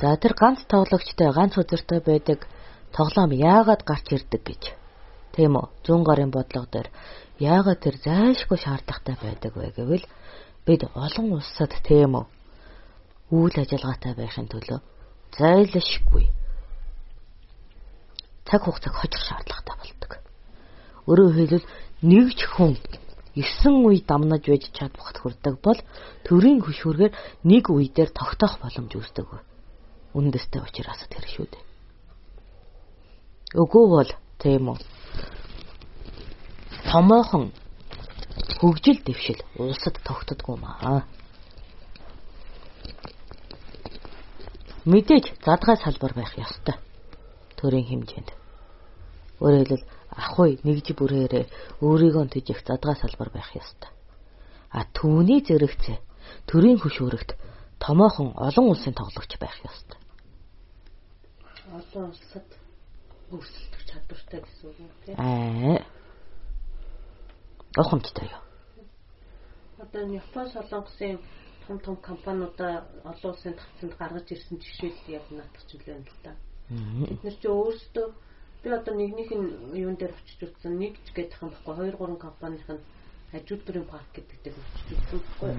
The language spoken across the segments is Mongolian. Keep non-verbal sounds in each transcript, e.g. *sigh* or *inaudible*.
За тэр ганц тоглогчтой ганц үзэртэй байдаг тоглоом яагаад гарч ирдэг гэж. Тийм үү? Зүүн гарын бодлого дээр яагаад тэр зайлшгүй шаардлагатай байдаг вэ гэвэл бид олон улсад тийм үү? Үйл ажиллагаатай байхын төлөө зайлшгүй цаг хугацааг хожих шаардлагатай болдог. Өөрөөр хэлбэл нэг ч хүн 9 үе дамнаж байж чадвахт хүрдэг бол төрийн хөшүүргээр нэг үе дээр тогтоох боломж үүсдэг. Үндэстэй учраас тэр шүү дээ. Өгөө бол тийм үү. Томоохон хөгжил дэвшил улсад тогтдоггүй маа. Мэдээж задгай салбар байх ёстой. Төрийн хэмжээнд. Өөрөөр хэлбэл ахуй нэгж бүрээрээ өөрийгөө төжих задгаа салбар байх ёстой. А түүний зэрэгцээ төрийн хөшөөрөгт томоохон олон улсын тоглогч байх ёстой. Олон улсад өрсөлдөх чадвартай гэсэн үг үү тийм Аа. Охомжтой юу? Одоо Япон солонгосын том том компаниудаа олон улсын тавцанд гаргаж ирсэн жишээл яг наадах ч үлээ л да. Бид нар ч өөрсдөө би одоо нэгнийх нь юун дээр очиж утсан нэг ч гэдэг юм баггүй 2 3 компанийн нь хажуудрын парк гэдэг дээр очиж утсан баггүй.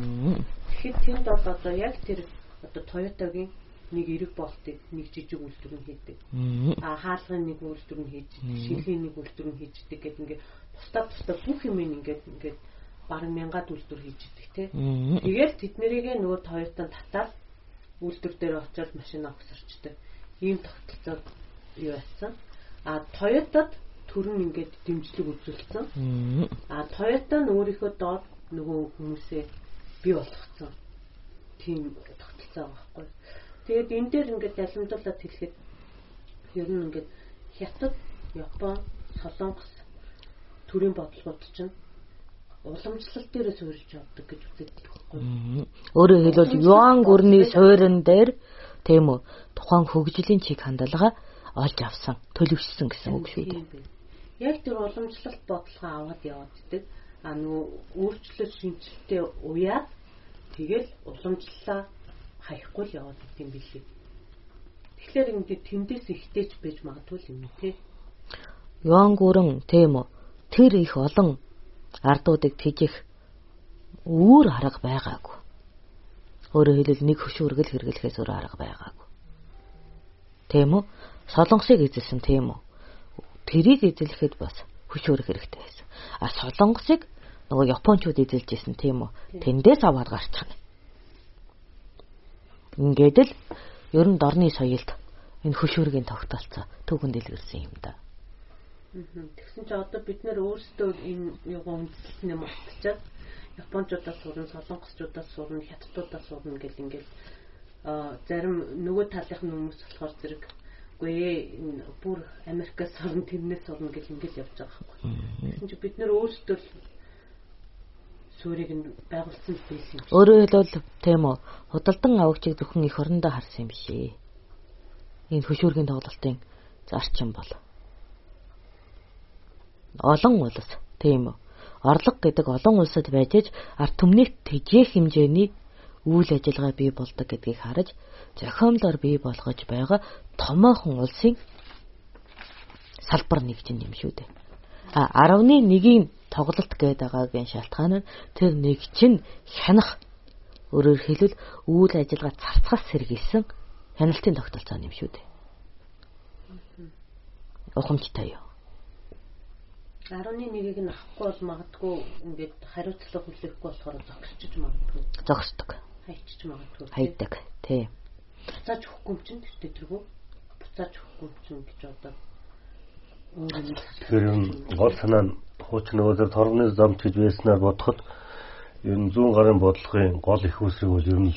Тэгэхээр тэнд бол одоо яг тэр одоо Toyota-гийн нэг эрэг болтыг нэг жижиг үйлдвэр нь хийдэг. Аа хаалгын нэг үйлдвэр нь хийж, шилхийн нэг үйлдвэр нь хийждэг гэдэг ингээд бусдаа бусдаа бүх юм ингээд ингээд бараг мянгаад үйлдвэр хийж идэг тий. Тэгээд тэднэрийг нөгөө Toyota татаад үйлдвэр дээр очиод машин авсарчдаг. Ийм тогтолцоо юу байсан. А Toyota-д төрн ингээд дэмжлэг үзүүлсэн. А Toyota нь өөрийнхөө доод нөгөө хүмүүсээ бий болгоцсон. Тийм тогтолцоо байгаа байхгүй. Тэгээд энэ дээр ингээд залимдуулаад хэлэхэд ер нь ингээд Хятад, Япон, Солонгос төрийн бодлогууд чинь уламжлал дээрээ суурилж явдаг гэж үздэг байхгүй. Өөрөөр хэлбэл юан гүрний суурин дээр тийм үү тухайн хөгжлийн чиг хандлага олж авсан, төлөвшсөн гэсэн үг шүү дээ. Яг тэр уламжлалт бодлогоо аваад яваад идэг. А нөө өөрчлөлт шинжилтээ уяад тэгэл уламжлалаа хаяхгүй л яваад идэм билээ. Тэгэхээр ингээд тэндээс ихтэйч байж магадгүй юм тий. Юан гүрэн тийм үү тэр их олон ардуудыг тэжих өөр арга байгаагүй. Өөрөөр хэлбэл нэг хөшүүргэл хэрэглэхээс өөр арга байгаагүй. Тийм үү? Солонгосыг эзэлсэн тийм үү? Тэрийг эзлэхэд бас хөшүүрэг хэрэгтэй байсан. А солонгосыг нөгөө японочууд эзэлж исэн тийм үү? Тэндээс аваад гарчихна. Ингээд л ер нь дорны соёлд энэ хөшүүргийн тогтолцоо түүхэн дэлгэрсэн юм да. Тэгсэн чи одоо бид нэр өөрсдөө энэ юугаа үндэслэнэ мартчихад Япончуудаас сурна, Солонгосчуудаас сурна, Хятадуудаас сурна гэл ингээл а зарим нөгөө талынх нь хүмүүс болохоор зэрэг үгүй ээ энэ бүр Америкаас сурна, тэрнээс сурна гэл ингээл явж байгаа байхгүй. Тэгсэн чи бид нэр өөрсдөө суурийг нь байгуулсан байсан юм. Өөрөөр хэлбэл үү худалдан авагчийг зөвхөн их орондоо харсан юм биш ээ. Энэ хөшүүргийн тоглолтын зарчим бол олон улс тийм үү. Орлого гэдэг олон улсад байж аж ард түмнийх тэжээх хэмжээний үйл ажиллагаа бий болдог гэдгийг хараж зохиомлоор бий болгож байгаа томоохон улсын салбар нэгжин юм шүү дээ. А 11-ийн тоглолт гээд байгаагийн шалтгаан нь тэр нэг чинь хянах өөрөөр хэлбэл үйл ажиллагаа царцгаас сэргийлсэн хяналтын тогтолцоо юм шүү дээ. Ухамжтай юу? 11-ийг нь авахгүй бол магадгүй ингээд хариуцлага хүлээхгүй болохоор зогсчих магадгүй. Зогсдог. Хайчиж магадгүй. Хайдаг. Тий. Буцааж өгөхгүй юм чинь тэр тэргүү. Буцааж өгөхгүй юм чинь гэж одоо Тэр юм гол санаа нь хуучин нөгөө торгоны замт гэж байснаар бодоход ер нь зүүн гарын бодлогын гол их үсэг бол ер нь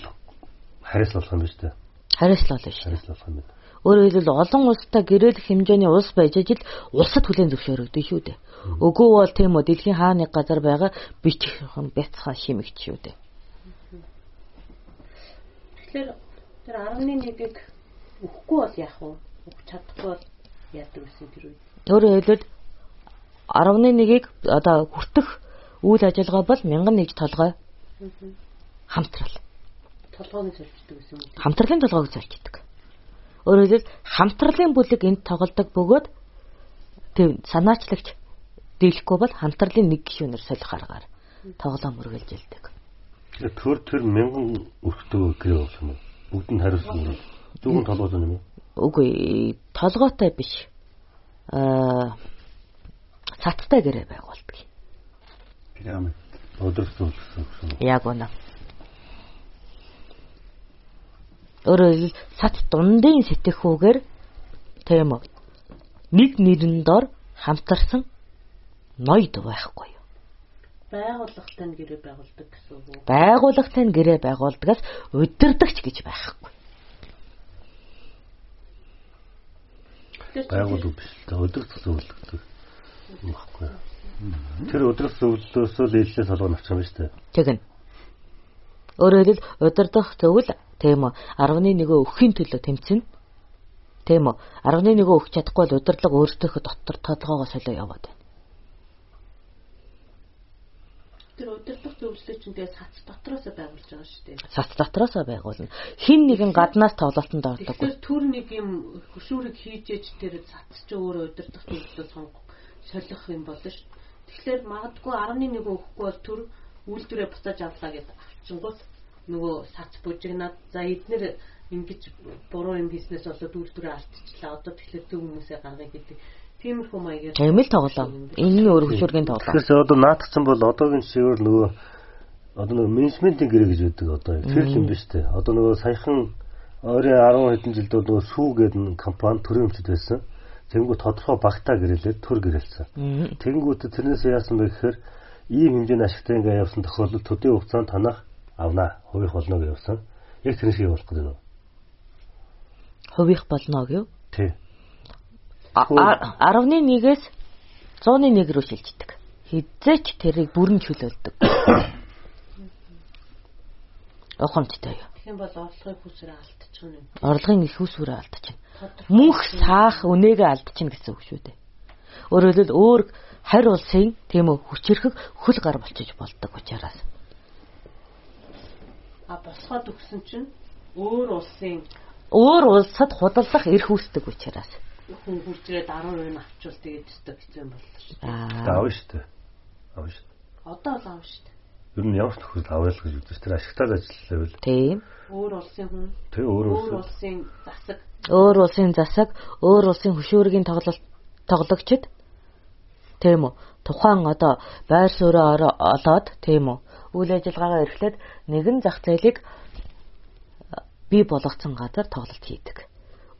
хариуцлах юм байна шүү дээ. Хариуцлах шүү. Хариуцлах юм байна. Өөрөөр хэлбэл олон улстай гэрээлэх хэмжээний улс байж ижил улсад хүлэн зөвшөөрөгдөв шүү дээ. Өгөө бол тийм үү дэлхийн хааны газар байгаа бичих бяцхаа шимэгч шүү дээ. Тэгэхээр тэр 11-ийг өгөхгүй бол яах вэ? Өгч чадахгүй бол яадаг гэсэн тэр үед. Өөрөөр хэлбэл 11-ийг одоо хүртэх үйл ажиллагаа бол 1001 толгой хамтрал. Толгойг солилцдог гэсэн үг. Хамтралын толгойг солилцдог. Өөрөөр хэлбэл хамтралын бүлэг энд тоглодог бөгөөд тэг санаачлагч дийлэхгүй бол хамтралын нэг гишүүнээр солих аргаар тоглоом үргэлж илдэг. Тэр тэр мянган өрхтөө гэрээ болох юм уу? Бүгд нь хариулсан юм. Зүгэн толгой юм уу? Үгүй, толгойтой биш. Аа цацтай гэрээ байгуулдаг. Пирамид. Өдөрсөн гэсэн. Яг үнэ. Өөрөөр хэлбэл сат дундын сэтгэхүүгээр тийм үү. Нэг нэрэн дор хамтарсан ноёд байхгүй юу? Байгууллагатай гэрээ байгуулдаг гэсэн үг. Байгууллагатай нь гэрээ байгуулдагаас удирдахч гэж байхгүй. Байгууллага биш л өдөртөс зөвлөдөг юм баггүй. Тэр өдөртөс зөвлөлөөс л ээлжлээс олгоно авчих юм шүү дээ. Тэгнь. Өөрөөр хэлбэл удирдах зөвл тийм үү 11-өө өгөхийн төлөө тэмцэнэ. Тийм үү 11-өө өгч чадахгүй бол удирдлага өөртөөхөө дотор толгоогоо солио яваад байна. Тэр удирдах тэгээ сац дотроос байгуулж байгаа шүү дээ. Сац дотроос байгуулна. Хин нэгэн гаднаас тоглолтонд ордог. Тэр түр нэг юм хөшүүрийг хийжээж тэр сац чи өөрөө удирдах зөвлөлөө сонгох солих юм болно шүү. Тэгэхээр магадгүй 11 өгөхгүй бол түр үйлдвэрээ буцааж авлаа гэдээ авчингууд нөгөө сац бужигнаад за эднэр ингэж буруу юм хийснээс болоод үйлдвэрээ алдчихлаа. Одоо тэгэхээр зөв хүмүүсээ гаргая гэдэг. Тиймэрхүү маягаар. Тийм л тоглоом. Өөр хөшүүргийн тоглоом. Тэгэхээр одоо наатгсан бол одоогийн жишээгээр нөгөө одоо нөгөө менежментийн гэрээ гэж үүдэг одоо тэр юм биш үү? Одоо нөгөө саяхан ойрын 10 хэдэн жилд нөгөө сүү гэдэг компани төрийн өмчөд байсан. Тэнгүү тодорхой багтаа гэрэлээд төр гэрэлсэн. Тэнгүүт тэрнээс яасан бэ гэхээр ийм хэмжээний ашигтай ингээ явсан тохиолдолд төдийн хугацаанд танах авнаа. Хувийн болно гэж явсан. Яг тэр шиг явуулах гэдэг нь. Хувийн болно гэв? Тий. 11-ээс 101 рүү шилждэг. Хизээч тэрийг бүрэн чөлөөлдөг. *coughs* Ухамжтай юу? Тийм бол орлогын хүсрээ алдчихна юм. Орлогын их үсвэрээ алдчихна. Мөнх саах үнээгээ алдчихна гэсэн үг шүү дээ. Өөрөөр хэлбэл өөр харь улсын тийм үү хүчрхэг хөл гар болчих болдог учраас а босгоод өгсөн чинь өөр улсын өөр улсад худалдах эрх үүсдэг учраас хүн хурцрээд 10% авчвал тэгээд өстө хэцүү юм боллоо шүү. Аа. Аав шүү дээ. Аав шүү дээ. Одоо л аав шүү дээ. Ер нь ямар ч тохиолдолд авъя л гэж үзэж тэр ашигтаад ажиллавал. Тийм. Өөр улсын хүн. Тэг өөр улсын засаг. Өөр улсын засаг, өөр улсын хөшүүргийн тоглолт тоглогчд тийм үү. Тухайн одоо байр суурь олоод тийм үү үйл ажиллагаагаа эрхлээд нэгэн зах зээлийг бий болгоцсон газар тоглолт хийдэг.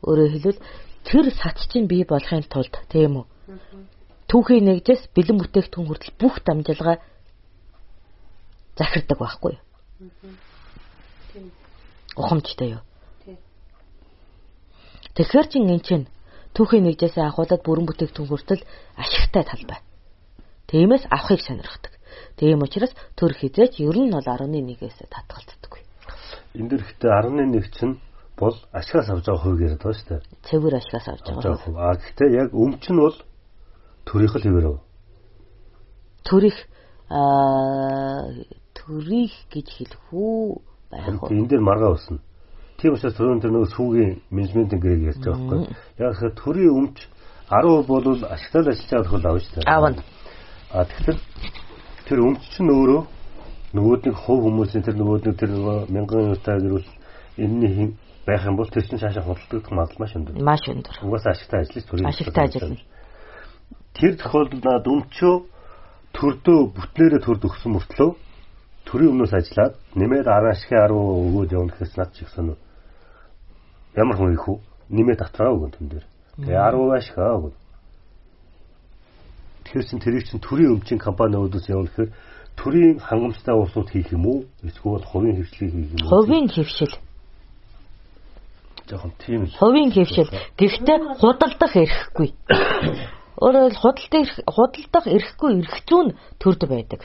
Өөрөөр хэлбэл тэр сац чинь бий болохын тулд тийм үү? Түүхийн нэгжээс бэлэн бүтээгдэхүүн хүртэл бүх дамжуулга захирдаг байхгүй юу? Ухамжтай юу? Тэгэхээр чин эн чинь түүхийн нэгжээс ахуулаад бүрэн бүтээгдэхүүн хүртэл ашигтай тал байна. Тиймээс авахыг сонирхдаг. Тийм учраас төр хизээч ер нь бол 11-ээс татгалцдаггүй. Энд дэр ихтэй 11 чинь бол ашигаас авч байгаа хувь яриад байгаа шүү дээ. Цэвэр ашигаас авч байгаа хувь. А гэхдээ яг өмч нь бол төрийнх л хэвээр өв. Төрих аа төрих гэж хэлэх үү байх уу? Энд дээр маргаа усна. Тийм учраас төрийн тэр нэг сүүгийн менежментийн гэрээг ярьж байгаа байхгүй. Яг тэгэхээр төрийн өмч 10% бол ашигтай ажиллаж байгаа тохиол авна шүү дээ. Аавна. А тэгэхээр тэр өмч чинь өөрөө нөгөөд нэг хувь хүмүүсийн тэр нөгөөд нэг тэр мянган юутай гэрүүл энэний байх юм бол тэр чинь цаашаа худалдагдах магадлал маш өндөр. Маш өндөр. Угаасаа ашигтай ажиллаж төрийн ашигтай ажиллана. Тэр тохиолдолд наад өмчөө төрдөө бүтлээрээ төрд өгсөн мөртлөө төрийн өмнөөс ажиллаад нэмээд 10 ашигын 10 өгөөд явна гэхээс над чих сонь. Ямар хүн их үү? Нэмээд татраа өгөн тэн дээр. Тэгээ 10% ашигаа өгөн. Тэгэхээр чин тэрийг чин төрийн өмчийн компаниудаас явна гэхээр төрийн хангамжтай уусууд хийх юм уу? Эсвэл хувийн хөвшлийг хийх юм уу? Хувийн хөвшил. Жохон тийм л. Хувийн хөвшил. Гэхдээ худалдах эрхгүй. *coughs* Өөрөөр хэл худалдах худалдах эрхгүй эрх зүүн төрд байдаг.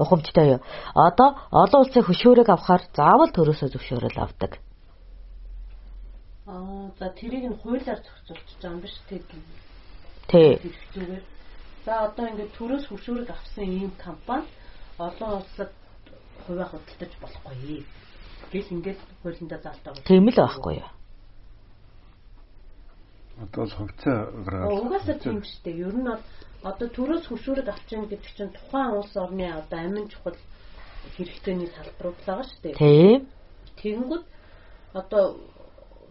Ухамжтай юу? Одоо олон улсын хөшөөрөг авахар заавал төрөөсөө зөвшөөрөл авдаг. Аа за тэрийг нь хуулиар зохицуулчих жаа юм биш тэг. Тий. За одоо ингээд төрөөс хөшүүрэг авсан ийм компани олон улсад хувиа худалдаж болохгүй. гэл ингээд хуулиндаа заалтаа байна. Тийм л байхгүй юу? Одоо л хогцоо гараад. Угаасаа тийм шүү дээ. Ер нь бол одоо төрөөс хөшүүрэг авчин гэдэг чинь тухайн улс орны одоо амин чухал хэрэгтэйний салбарууд байгаа шүү дээ. Тийм. Тэгэнгүүт одоо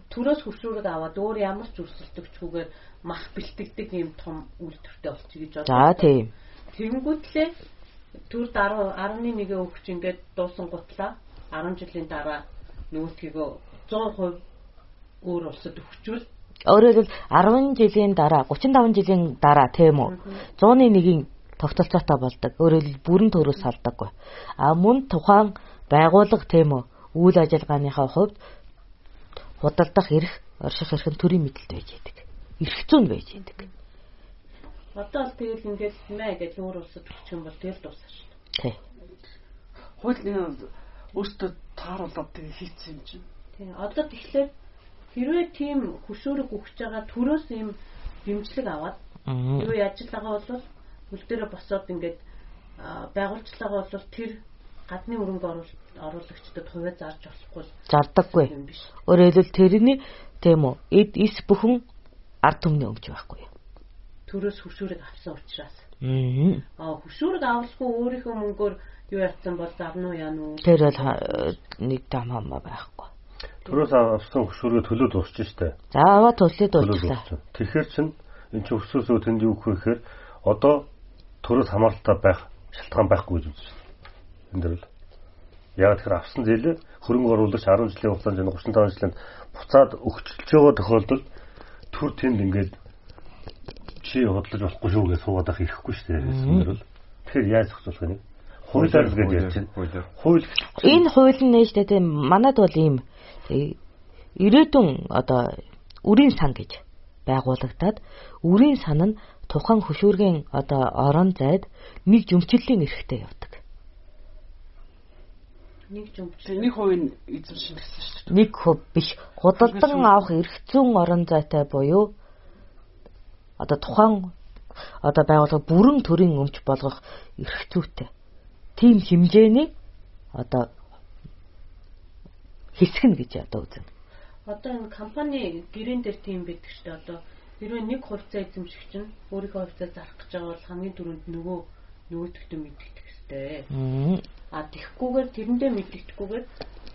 төрөөс хөшүүрэг аваад өөр ямар ч өрсөлдөгчгүйгээр мах бэлтгэдэг юм том үйлдвэртэй болчих гэж бодлоо. За тийм. Тэгэнгүүтлээ төр 10.1 өгч ингээд дуусан гутлаа 10 жилийн дараа нөгөөдгийгөө 100% өөр улсад өгчүүл Өөрөөр хэлбэл 10 жилийн дараа 35 жилийн дараа тийм үү 100-ны нэгийн тогтолцоотой болдог. Өөрөөр хэлбэл бүрэн төрөөс салдаггүй. А мөн тухайн байгууллага тийм үү үйл ажиллагааныхаа хувьд худалдах эрх, орших эрх нь төрийн мэдлэлд байж байдаг. Эрх зүйн байж байдаг. Одоо л тэгэл ингээд мэ гэж өөр улсад өгчих юм бол тэгэл дуусах шүү дээ. Тий. Хуулийн өөртөө тааруулаад тэгээ хийцэн юм чинь. Тий. Одоо тэгэхээр хэрвээ тийм хөшөөрөг өгч байгаа төрөөс ийм дэмжлэг аваад юу яаж л байгаа бол хөл дээрээ босоод ингээд байгууллагаа бол тэр гадны өрөнгө оруулагчдад хувиа зарж болохгүй зардаггүй. Өөрөөр хэлбэл тэрний тийм үү эд ис бүхэн ард түмний өмч байхгүй? Төрөөс хөшүүрэг авсан учраас. Аа. хөшүүрэг авалгүй өөрийнхөө мөнгөөр юу яцсан бол зарнуу яана уу? Тэр бол нэг дам хамаа байхгүй. Төрөөс авсан хөшүүргээ төлөө дуусч штэ. За аваа төлөө дуусчлаа. Тэгэхээр чин энэ чинь өсөөсөө тэнд юу гэх вэ одоо төрөөс хамааралтай байх шалтгаан байхгүй гэж үзэж байна. Энд дэр л яг тэр авсан зээлээ хөрөнгө оруулагч 10 жилийн хугацаанд 35 жилийн буцаад өгчлөж байгаа тохиолдолд төр тэнд ингээд чи хөдлөж болохгүй шүү гэж суугаад ах ирэхгүй шүү дээ. Эсвэл тэгэхээр яаж зохицуулах вэ? Хуулиар л гэж ярьж байна. Хууль энэ хууль нь нээж тийм манад бол ийм ирээдүйн одоо үрийн сан гэж байгуулагдаад үрийн сан нь тухайн хөшүүргийн одоо орон зайд нэг жөмчлөлийн эрхтэй явдаг. Нэг жөмчлөл. Нэг хувийн эзэмшин гэсэн шүү дээ. Нэг хөв биш. Худалдан авах эрх зүйн орон зайтай буюу одоо тухайн одоо байгууллага бүрэн төрийн өмч болгох эрх зүйтэй. Тийм хэмжээний одоо хэсэг нь гэж одоо үзэн. Одоо энэ компани гэрэн дээр тийм байдаг шүү дээ. Одоо хэрвээ нэг хувьцаа эзэмшигч нь өөрийнхөө хувьцаа зарах гэж байгаа бол хамгийн түрүүнд нөгөө нөгөөдөгтөө мэддэг хэрэгтэй. А тэгхгүйгээр тэрэндээ мэддэггүйгээр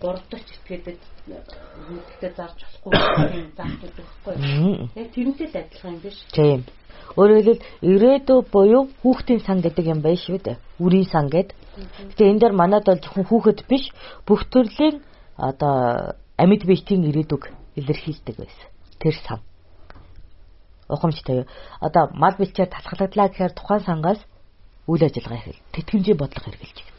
гуравдагч этгээдэд мэддэгтэй зарж болохгүй юм заахдаг байхгүй. Яг тэрнтэй л адилхан юм биш. Тийм. Өөрөөр хэлбэл ирээдүй буюу хүүхдийн сан гэдэг юм байна шүү дээ. Үрийн сан гэд. Тэгээ энэ дээр манад бол зөвхөн хүүхэд биш бүх төрлийн одоо амьд биетийн ирээдүг илэрхийлдэг байсан. Тэр сан. Ухамжтай юу? Одоо мал бэлчээр талхлагдлаа гэхээр тухайн сангаас үйл ажиллагаа хийх, тэтгэмжийн бодлого хэрэгжилж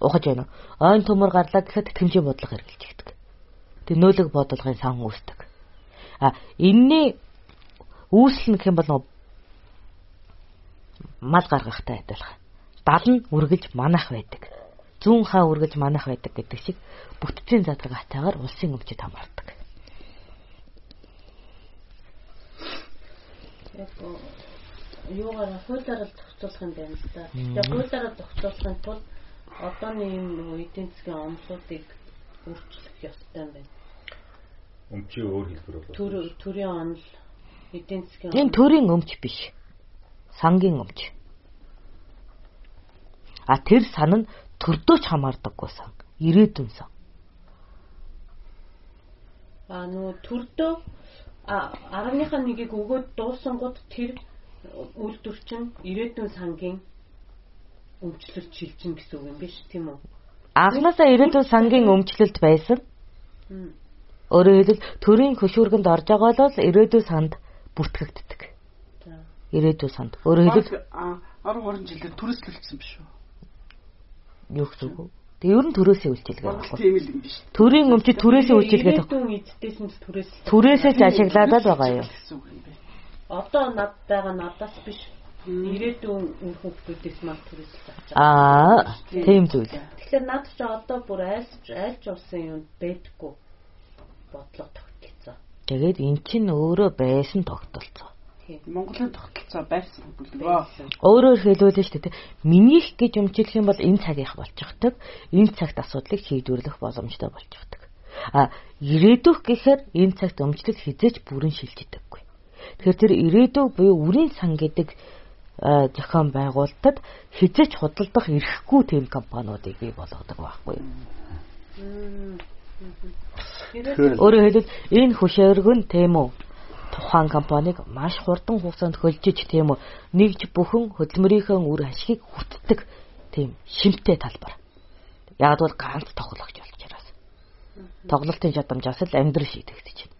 ухаж байна. Ойн төмөр гарлаа гэхэд тэтгэмжийн бодлого хэрглэж игдэг. Тэг нөөлөг бодлогын сан үүсдэг. А энэний үүсэл гэх юм бол мал гаргахтай адилхан. Дал нь үргэлж манах байдаг. Зүүн хаа үргэлж манах байдаг гэдэг шиг бүтцийн задгагатайгаар улсын өмчөд хамаардаг. Юугаар хуулиар л зохицуулах юм байна л да. Тэгээ хуулиараа зохицуулахын тулд энэ нөгөө эдийн засгийн онцлогыг өөрчлөх ёстой юм байна. Өмчийн өөр хэлбэр бол төр төрийн онол эдийн засгийн Энэ төрийн өмч биш. Сангийн өмч. А тэр сан нь төрдөөч хамаардаггүй сан. Ирээдүйн сан. А нөгөө төрдөө а 10-ныхаа нэгийг өгөөд дуусан гот тэр үйлдвэр чинь ирээдүйн сангийн өмчлөлт шилжин гэсэн үг юм биш тийм үү? Анхнаасаа ирээдүйн сангийн өмчлөлт байсан. Өөрөөр хэлбэл төрийн хөшүүргэнд орж байгаа бол ирээдүйн санд бүртгэгддэг. Ирээдүйн санд. Өөрөөр хэлбэл 10 20 жилээр төрөслөлдсөн биш үү? Юу гэсэн үг? Тэгээ ер нь төрөөсөө үйлчилгээ байна. Тийм л юм биш. Төрийн өмчөд төрөөсөө үйлчилгээ таг. Эцдээс нь төрөөс. Төрөөсөө ашиглаад байгаа юу? Одоо над байгаа надаас биш ирээдүйн үр хөвгүүдээс мал төрөлж авч байгаа. Аа, тийм зүйл. Тэгэхээр над ч одоо бүр айлч айлч улсын юм бэдггүй бодлого тогтолцоо. Тэгээд эн чинь өөрөө байсан тогтолцоо. Монголын тогтолцоо байсан бүлгөө. Өөрөөр хэлбэл шүү дээ. Минийх гэж өмчлөх юм бол энэ цагийнх болж байгаа. Энэ цагт асуудлыг шийдвэрлэх боломжтой болж байгаа. А ирээдүйх гэхээр энэ цагт өмчлөл хизээч бүрэн шилждэггүй. Тэгэхээр тэр ирээдүй буюу үрийн сан гэдэг зохион байгуулалтад хизээч худалдах эрхгүй тийм компаниудыг бий болгодог байхгүй юу. Өөрөөр хэлбэл энэ хөшөөрөг нь тийм үү тухайн компаниг маш хурдан хугацаанд хөлжиж тийм үү нэгж бүхэн хөдөлмөрийнхөө үр ашгийг хүртдэг тийм шимтэй талбар. Яг бол ганц тоглогч болж яраас. Тоглолтын чадамжаас л амьдрал шийдэгдэж байна.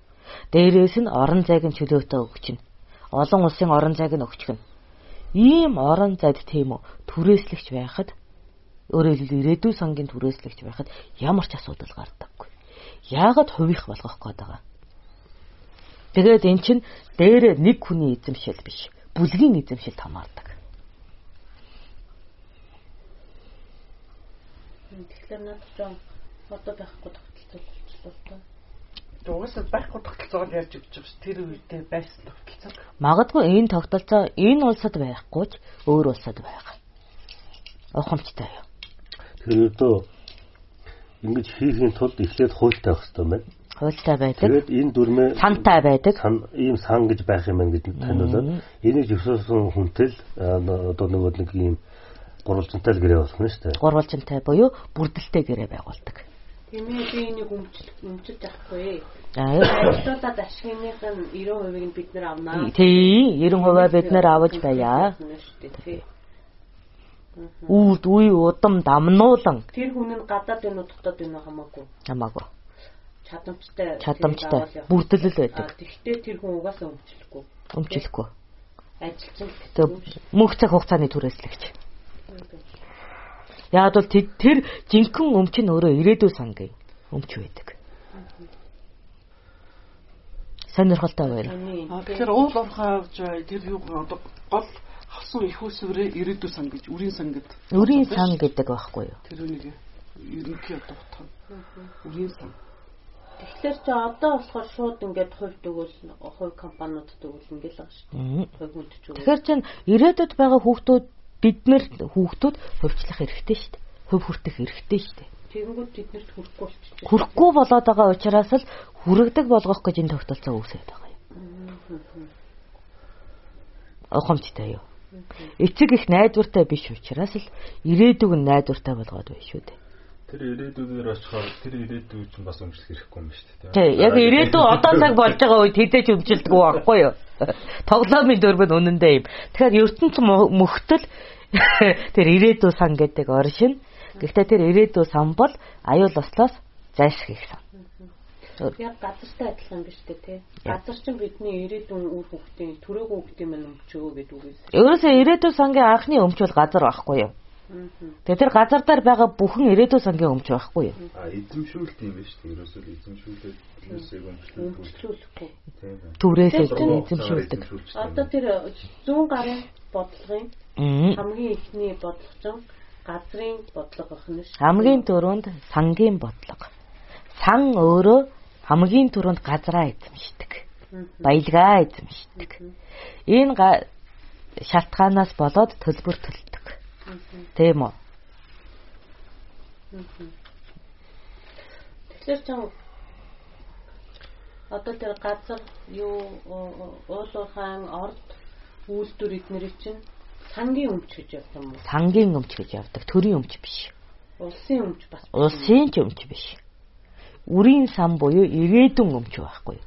Дээрээс нь орон зайг нь чөлөөтэй өгч нь. Олон улсын орон зайг нь өгч гэн. Ийм орон зайд тийм үү түрээслэгч байхад өөрөөр хэлбэл ирээдүйн сангийн түрээслэгч байхад ямар ч асуудал гардаггүй. Яагаад хувийнх болгох гээд байгаа? Тэгээд эн чинь дээр нэг хүний эзэмшил биш. Бүлгийн эзэмшил хамаардаг. Тэгэхээр надад жоо одоо байхгүй тогтолцоо болчихлоо та. Угаасаа байхгүй тогтолцоог ярьж өгч байгаа ш. Тэр үедээ байсан тогтолцоо. Магадгүй энэ тогтолцоо энэ улсад байхгүй ч өөр улсад байгаа. Ухамжтай юу? Тэр өдөө ингэж хийхин тулд эхлээд хуультай байх хэрэгтэй байна. Хуультай байдаг. Тэгээд энэ дүрмээ сантай байдаг. Сан ийм сан гэж байх юм байна гэж таниулаад энийг зөвшөөрсөн хүнтэй л одоо нөгөө нэг ийм гурвалжинтай л гэрээ болох нь шүү дээ. Гурвалжинтай буюу бүрдэлтэй гэрээ байгуулдаг. Тийм ээ би энийг өмчлөх өмчөж авахгүй. Аа Ажлуудад ашигных нь 90% нь бид нэр авнаа. тий 90% бид нэр аваж байя. Үүд үе удам дамнуулан. Тэр хүн нь гадаад байна уу дотоод байна хамаагүй. Хамаагүй. Чадамжтай. Чадамжтай. Бүрдэлэл байдаг. Тэгвэл тэр хүн угаасаа өмчлөхгүй. Өмчлөхгүй. Ажилчин. Мөнх цаг хугацааны түрээслэгч. Яг бол тэр жинхэнэ өмч нь өөрөө ирээдүйн сангийн өмч байдаг. Сонирхолтой байна. Тэгэхээр уул уурхай авч тэр юу одоо гол хавсан их усвэрээ ирээдүйн сан гэж үрийн сан гэдэг. Үрийн сан гэдэг байхгүй юу? Тэр үнийг ерөнхий одоо утга. Үрийн сан. Тэгэхээр чи одоо болохоор шууд ингээд хувь төгөл хувь компаниуд төгөл ингээд л байгаа шүү дээ. Хувь хүнд ч. Тэгэхээр чин ирээдүйд байгаа хүүхдүүд бид нар хүүхдүүд хувьчлах хэрэгтэй шүү дээ. Хөв хүртэх хэрэгтэй шүү дээ. Тэгэнгүүт тэднэрт хүрэхгүй болчих. Хүрэхгүй болоод байгаа учраас л хүрэгдэг болгох гэж энэ тогтолцоо үүсээд байгаа юм. Ухамжтай юу? Эцэг их найдвартай биш учраас л ирээдүг нь найдвартай болгоод байна шүү дээ. Тэр ирээдүйгээр очихоор тэр ирээдүй чинь бас өмчлөх хэрэггүй юм шүү дээ. Тий, яг ирээдүй одоо цаг *laughs* болж байгаа үед хідэж өмжилдэг байхгүй юу? *laughs* Тоглоомын дөрвөн үнэндээ юм. Тэгэхээр ертөнц мөхтөл *laughs* тэр ирээдүй сан гэдэг оршин. Гэхдээ тэр ирээдүй сан бол аюул ослоос зайлших их сан. Яг газартай адилхан биш үү те? Газар чинь бидний ирээдүйн үр хөвгтийн төрөөгөө хөвгтийн мань өмчөө гэдэг үг юм. Ерөөсөө ирээдүйн сангийн анхны өмч бол газар байхгүй юу? Тэгээ тэр газар дээр байгаа бүхэн ирээдүйн сангийн өмч байхгүй юу? А эзэмшүүлт юм биш үү? Ерөөсөө эзэмшүүлээд тэрнээсээ өмчлүүлэхгүй. Түрээсээ эзэмшүүлдэг. Одоо тэр 100 гарын бодлогын хамгийн ихний бодлого чинь газрын бодлого нь шүү. Хамгийн дөрөнд сангийн бодлого. Сан өөрөө хамгийн түрүүнд газраа эзэмшдэг. Баялгаа эзэмшдэг. Энэ шалтгаанаас болоод төлбөр төлдөг. Тийм үү? Тэгэхээр ч одоо тэр газар юу уулуурхайн орд үйлдвэр эднэрийг чинь сангийн өмч гэж явдаг юм уу? Сангийн өмч гэж явдаг. Төрийн өмч биш. Улсын өмч бас. Улсын ч өмч биш үрийн сан буюу ирээдүйн өмч байхгүй?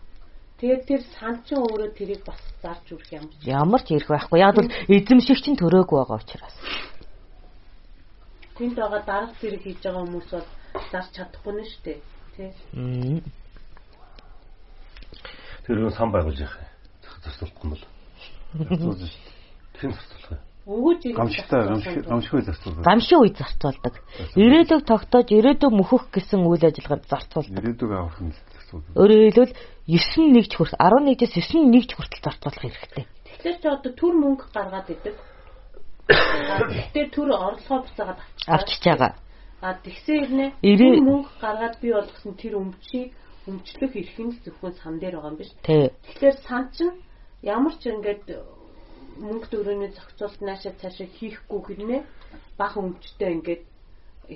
Тэгээд тэр сан ч өөрөө тэрийг бас зарж үрэх юм. Ямар ч ирэх байхгүй. Яг бол эзэмшигч нь төрөөгүй байгаа учраас. Тэнд байгаа дарга зэрэг хийж байгаа хүмүүс бол зарж чадахгүй нь *laughs* шүү дээ. Тий. Тэр юу сан байгуулж юм. Засвахгүй юм бол. Засвуулж шүү дээ. Хэн засвуулах юм? Өгөөж ирэх гамшигтай гамшиг үе зарцуулдаг. Гамшиг үе зарцуулдаг. Ирээдүг тогтоож ирээдүг мөхөх гэсэн үйл ажиллагаанд зарцуулдаг. Ирээдүг авах нь зарцуулдаг. Өөрөөр хэлбэл 9 нэгж хүртэл 11-ээс 9 нэгж хүртэл зарцуулах хэрэгтэй. Тэгэхээр ч одоо төр мөнгө гаргаад идэг. Гэхдээ төр орлогоо буцаагаад авчиж байгаа. А тэгсэн хэрнээ мөнгө гаргаад бий болгосон тэр өмчийг өмчлөх эрх нь зөвхөн сан дээр байгаа юм биш. Тэгэхээр сан чинь ямар ч ингээд мөнгө төгрөгийн зохицуулт наашаа цаашаа хийхгүй хэрнээ бах өмчтэй ингээд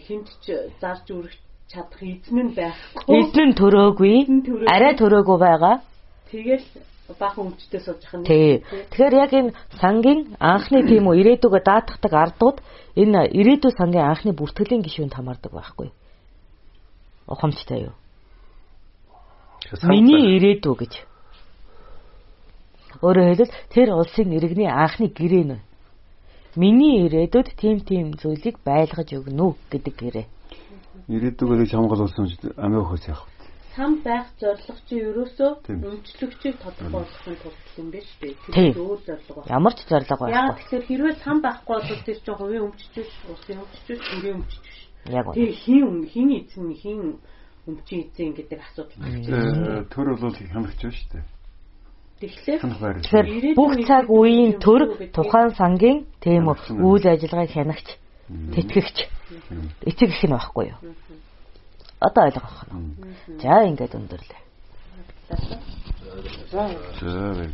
хинт ч зарж үрэх чадах эзэн нь байхгүй. Эзэн нь төрөөгүй. Арай төрөөгүй байгаа. Тэгэл баахан сууж байгаа юм. Тий. Тэгэхээр яг энэ сангийн анхны тийм үү ирээдүгөө даатгадаг ардууд энэ ирээдүйн сангийн анхны бүртгэлийн гишүүнд хамаардаг байхгүй. Ухамжтай юу? Миний ирээдүй гэж. Өөрөөр хэлбэл тэр улсын иргэний анхны гэрээ нь. Миний ирээдүйд тийм тийм зүйлийг байлгаж өгнө гэдэг гэрээ. Ирээдүгөө хамгаалуулсан амиа хөөс яах вэ? Сан байх зорилго чи ерөөсөө өмчлөгчийг тодорхойлохын тулд юм биш үү? Тэр өөр зорилго байна. Ямар ч зорилго байхгүй. Яг тэгэхээр хэрвээ сан байхгүй бол тэр чинь хувийн өмччүүс, улсын өмччүүс, төрийн өмччүүс. Яг үнэ. Тэр хин хин эзэн хин өмчин эзэн гэдэг асуудал гарч төр бол хямрч байна шүү дээ. Тэгэхээр бүх цаг үеийн төр тухайн сангийн тийм үйл ажиллагааг хянагч, тэтгэгч, эцэг их нь байхгүй юу? Одоо ойлгох нь. За ингээд өндөрлөө. За. За.